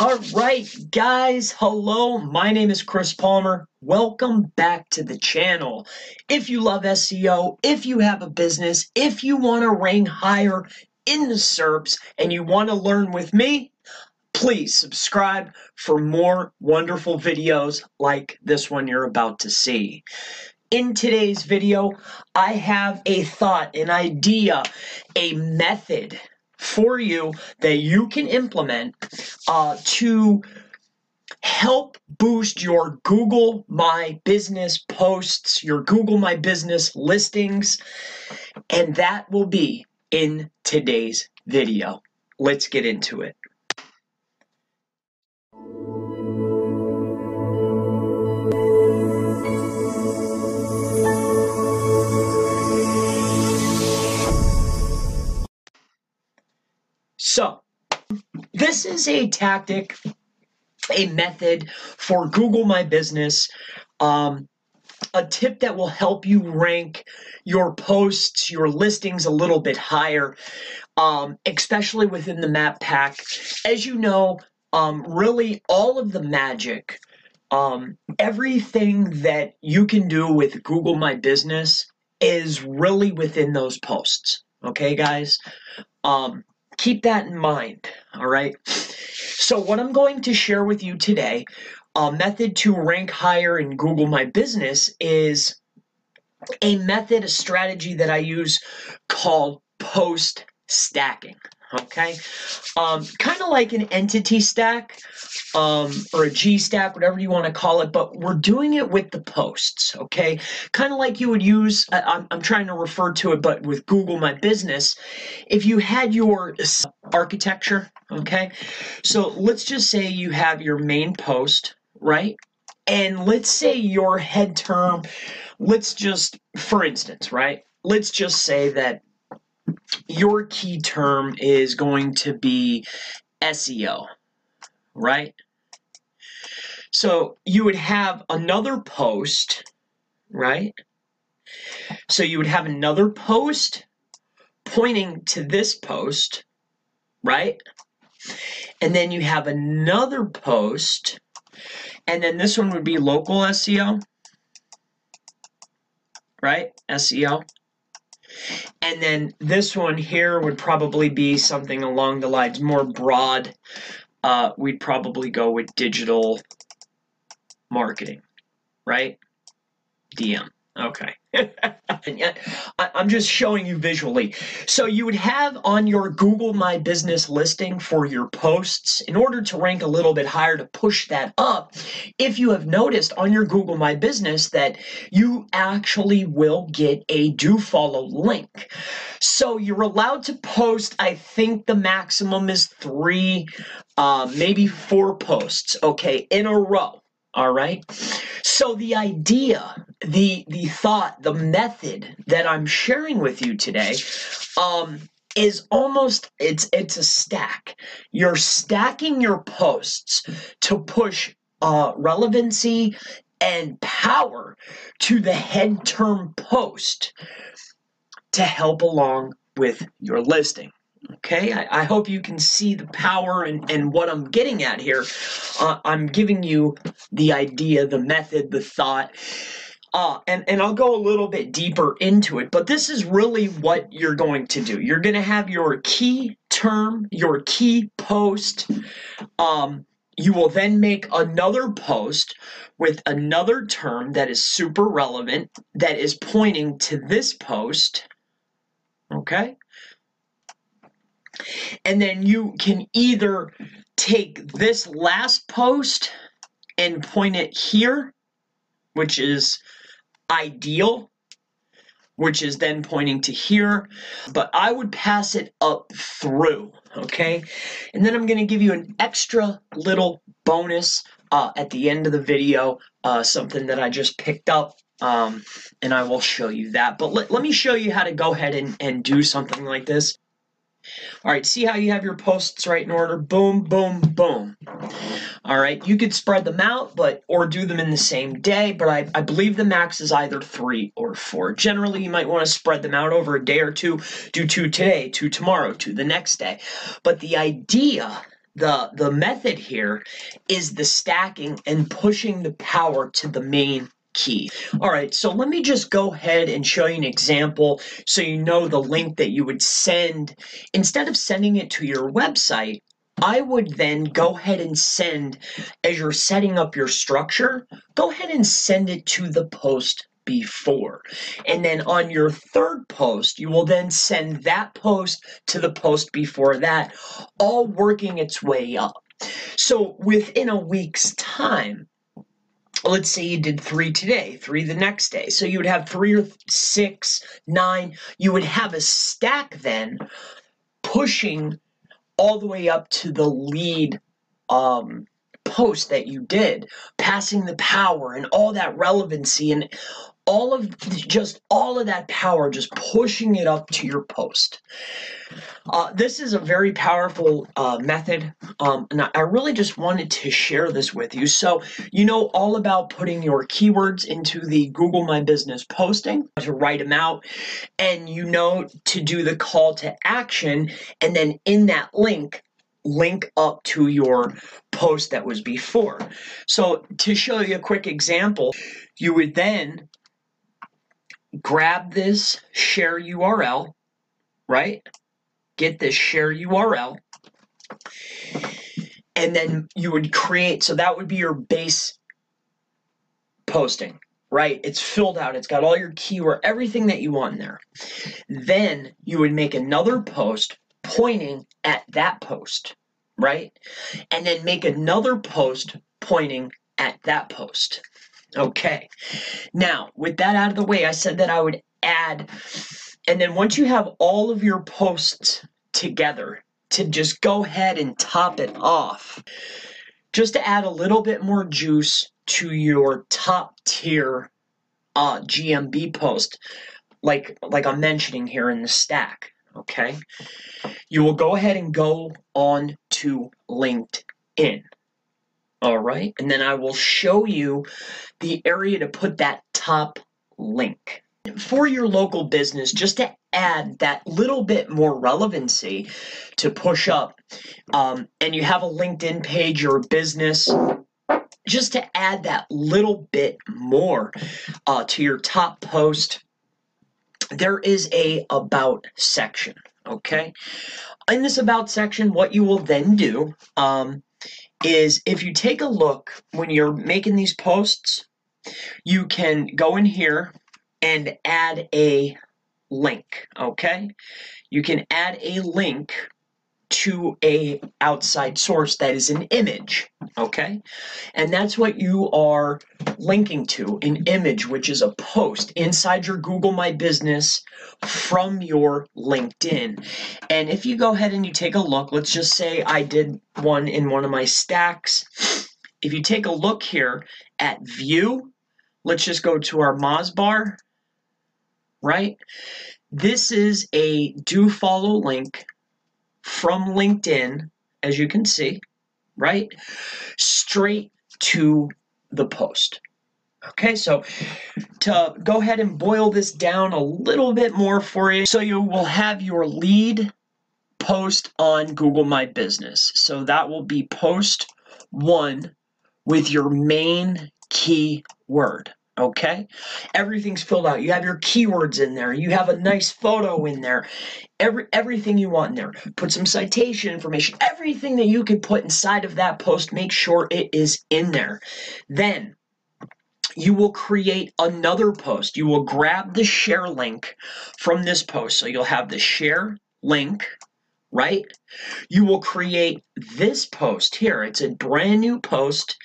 All right, guys, hello. My name is Chris Palmer. Welcome back to the channel. If you love SEO, if you have a business, if you want to rank higher in the SERPs and you want to learn with me, please subscribe for more wonderful videos like this one you're about to see. In today's video, I have a thought, an idea, a method for you that you can implement uh, to help boost your Google My Business posts, your Google My Business listings, and that will be in today's video. Let's get into it. Is a tactic, a method for Google My Business, um, a tip that will help you rank your posts, your listings a little bit higher, um, especially within the map pack. As you know, um, really all of the magic, um, everything that you can do with Google My Business is really within those posts. Okay, guys? Um, keep that in mind, all right? So what I'm going to share with you today, a method to rank higher in Google My Business is a method, a strategy that I use called post stacking okay? Um, kind of like an entity stack um, or a G stack, whatever you want to call it, but we're doing it with the posts, okay? Kind of like you would use, I'm, I'm trying to refer to it, but with Google My Business, if you had your architecture, okay? So let's just say you have your main post, right? And let's say your head term, let's just, for instance, right? Let's just say that your key term is going to be SEO, right? So you would have another post, right? So you would have another post pointing to this post, right? And then you have another post, and then this one would be local SEO, right? SEO. And then this one here would probably be something along the lines more broad. Uh, we'd probably go with digital marketing, right? DM. Okay. I'm just showing you visually. So you would have on your Google My Business listing for your posts, in order to rank a little bit higher to push that up, if you have noticed on your Google My Business that you actually will get a do follow link. So you're allowed to post, I think the maximum is three, uh, maybe four posts, okay, in a row. All right. So the idea, the the thought, the method that I'm sharing with you today, um, is almost it's it's a stack. You're stacking your posts to push uh, relevancy and power to the head term post to help along with your listing. Okay, I, I, hope you can see the power and, and what I'm getting at here. Uh, I'm giving you the idea, the method, the thought. Uh, and, and I'll go a little bit deeper into it, but this is really what you're going to do. You're going to have your key term, your key post. Um, you will then make another post with another term that is super relevant, that is pointing to this post. Okay? And then you can either take this last post and point it here, which is ideal, which is then pointing to here, but I would pass it up through, okay? And then I'm gonna give you an extra little bonus uh, at the end of the video, uh, something that I just picked up um, and I will show you that. But let, let me show you how to go ahead and, and do something like this. All right, see how you have your posts right in order? Boom, boom, boom. All right, you could spread them out, but or do them in the same day, but I, I believe the max is either three or four. Generally, you might want to spread them out over a day or two. Do two today, two tomorrow, two the next day. But the idea the the method here is the stacking and pushing the power to the main key. All right, so let me just go ahead and show you an example so you know the link that you would send. Instead of sending it to your website, I would then go ahead and send, as you're setting up your structure, go ahead and send it to the post before. And then on your third post, you will then send that post to the post before that, all working its way up. So within a week's time, let's say you did three today, three the next day. So you would have three or six, nine. You would have a stack then pushing all the way up to the lead um, post that you did, passing the power and all that relevancy and all of just all of that power just pushing it up to your post. Uh, this is a very powerful uh, method. Um, and i really just wanted to share this with you. So you know all about putting your keywords into the google my business posting to write them out and you know to do the call to action and then in that link link up to your post that was before. So to show you a quick example you would then grab this share URL, right? Get this share URL. And then you would create, so that would be your base posting, right? It's filled out, it's got all your keyword, everything that you want in there. Then you would make another post pointing at that post, right? And then make another post pointing at that post. Okay. Now, with that out of the way, I said that I would add, and then once you have all of your posts together, to just go ahead and top it off, just to add a little bit more juice to your top tier uh, GMB post, like like I'm mentioning here in the stack. Okay, you will go ahead and go on to LinkedIn. All right, and then I will show you the area to put that top link. For your local business, just to add that little bit more relevancy to push up, um, and you have a LinkedIn page or a business, just to add that little bit more uh, to your top post, there is a about section. Okay, in this about section, what you will then do um, is if you take a look when you're making these posts, you can go in here and add a link, okay? You can add a link to a outside source that is an image okay? And that's what you are linking to an image which is a post inside your google my business from your linkedin. And if you go ahead and you take a look let's just say i did one in one of my stacks. If you take a look here at view let's just go to our moz bar right? This is a do follow link from LinkedIn, as you can see, right? Straight to the post. Okay, so to go ahead and boil this down a little bit more for you, so you will have your lead post on Google My Business. So that will be post one with your main key word okay? Everything's filled out. You have your keywords in there. You have a nice photo in there. Every everything you want in there. Put some citation information. Everything that you could put inside of that post make sure it is in there. Then you will create another post. You will grab the share link from this post. So you'll have the share link right? You will create this post here. It's a brand new post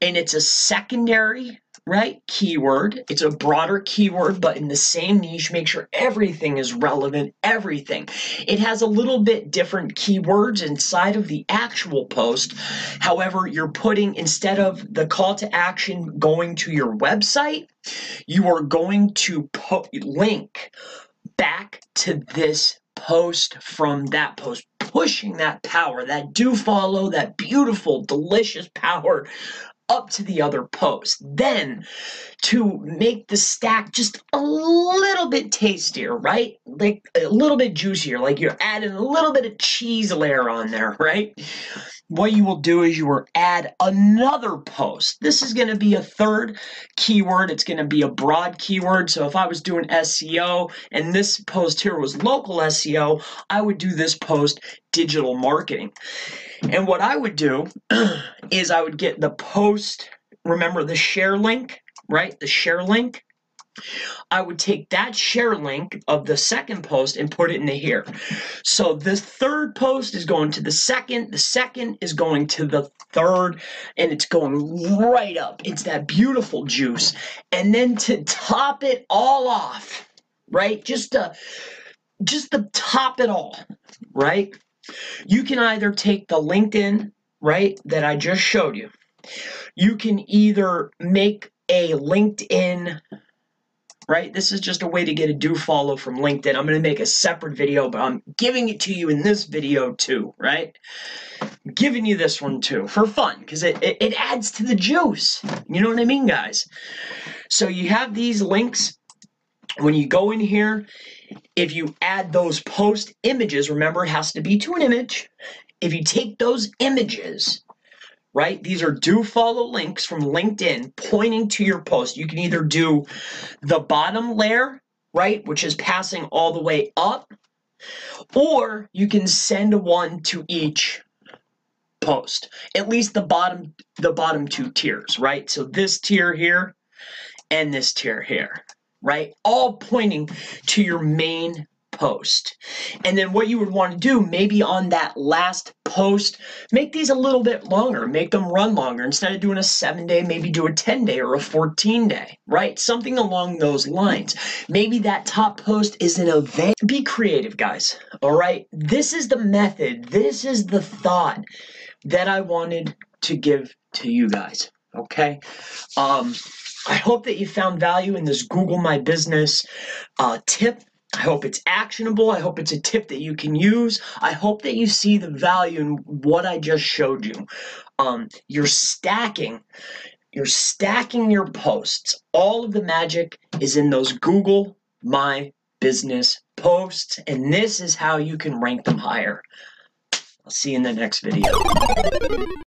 and it's a secondary right? Keyword. It's a broader keyword, but in the same niche, make sure everything is relevant, everything. It has a little bit different keywords inside of the actual post. However, you're putting, instead of the call to action going to your website, you are going to put, link back to this post from that post, pushing that power, that do follow, that beautiful, delicious power up to the other post. Then to make the stack just a little bit tastier, right? Like a little bit juicier, like you're adding a little bit of cheese layer on there, right? What you will do is you will add another post. This is going to be a third keyword. It's going to be a broad keyword. So if I was doing SEO and this post here was local SEO, I would do this post digital marketing. And what I would do is I would get the post, remember the share link, right? The share link. I would take that share link of the second post and put it into here. So this third post is going to the second, the second is going to the third, and it's going right up. It's that beautiful juice. And then to top it all off, right? Just to just to top it all, right? You can either take the LinkedIn, right, that I just showed you. You can either make a LinkedIn right? This is just a way to get a do follow from LinkedIn. I'm going to make a separate video, but I'm giving it to you in this video too, right? I'm giving you this one too for fun because it, it, it adds to the juice. You know what I mean, guys? So you have these links. When you go in here, if you add those post images, remember it has to be to an image. If you take those images right? These are do follow links from LinkedIn pointing to your post. You can either do the bottom layer, right, which is passing all the way up, or you can send one to each post. At least the bottom the bottom two tiers, right? So this tier here and this tier here, right? All pointing to your main post. And then what you would want to do, maybe on that last post, make these a little bit longer, make them run longer. Instead of doing a seven day, maybe do a 10 day or a 14 day, right? Something along those lines. Maybe that top post is an event. Be creative, guys. All right. This is the method, this is the thought that I wanted to give to you guys. Okay. Um, I hope that you found value in this Google My Business uh, tip I hope it's actionable. I hope it's a tip that you can use. I hope that you see the value in what I just showed you. Um, you're stacking. You're stacking your posts. All of the magic is in those Google My Business posts, and this is how you can rank them higher. I'll see you in the next video.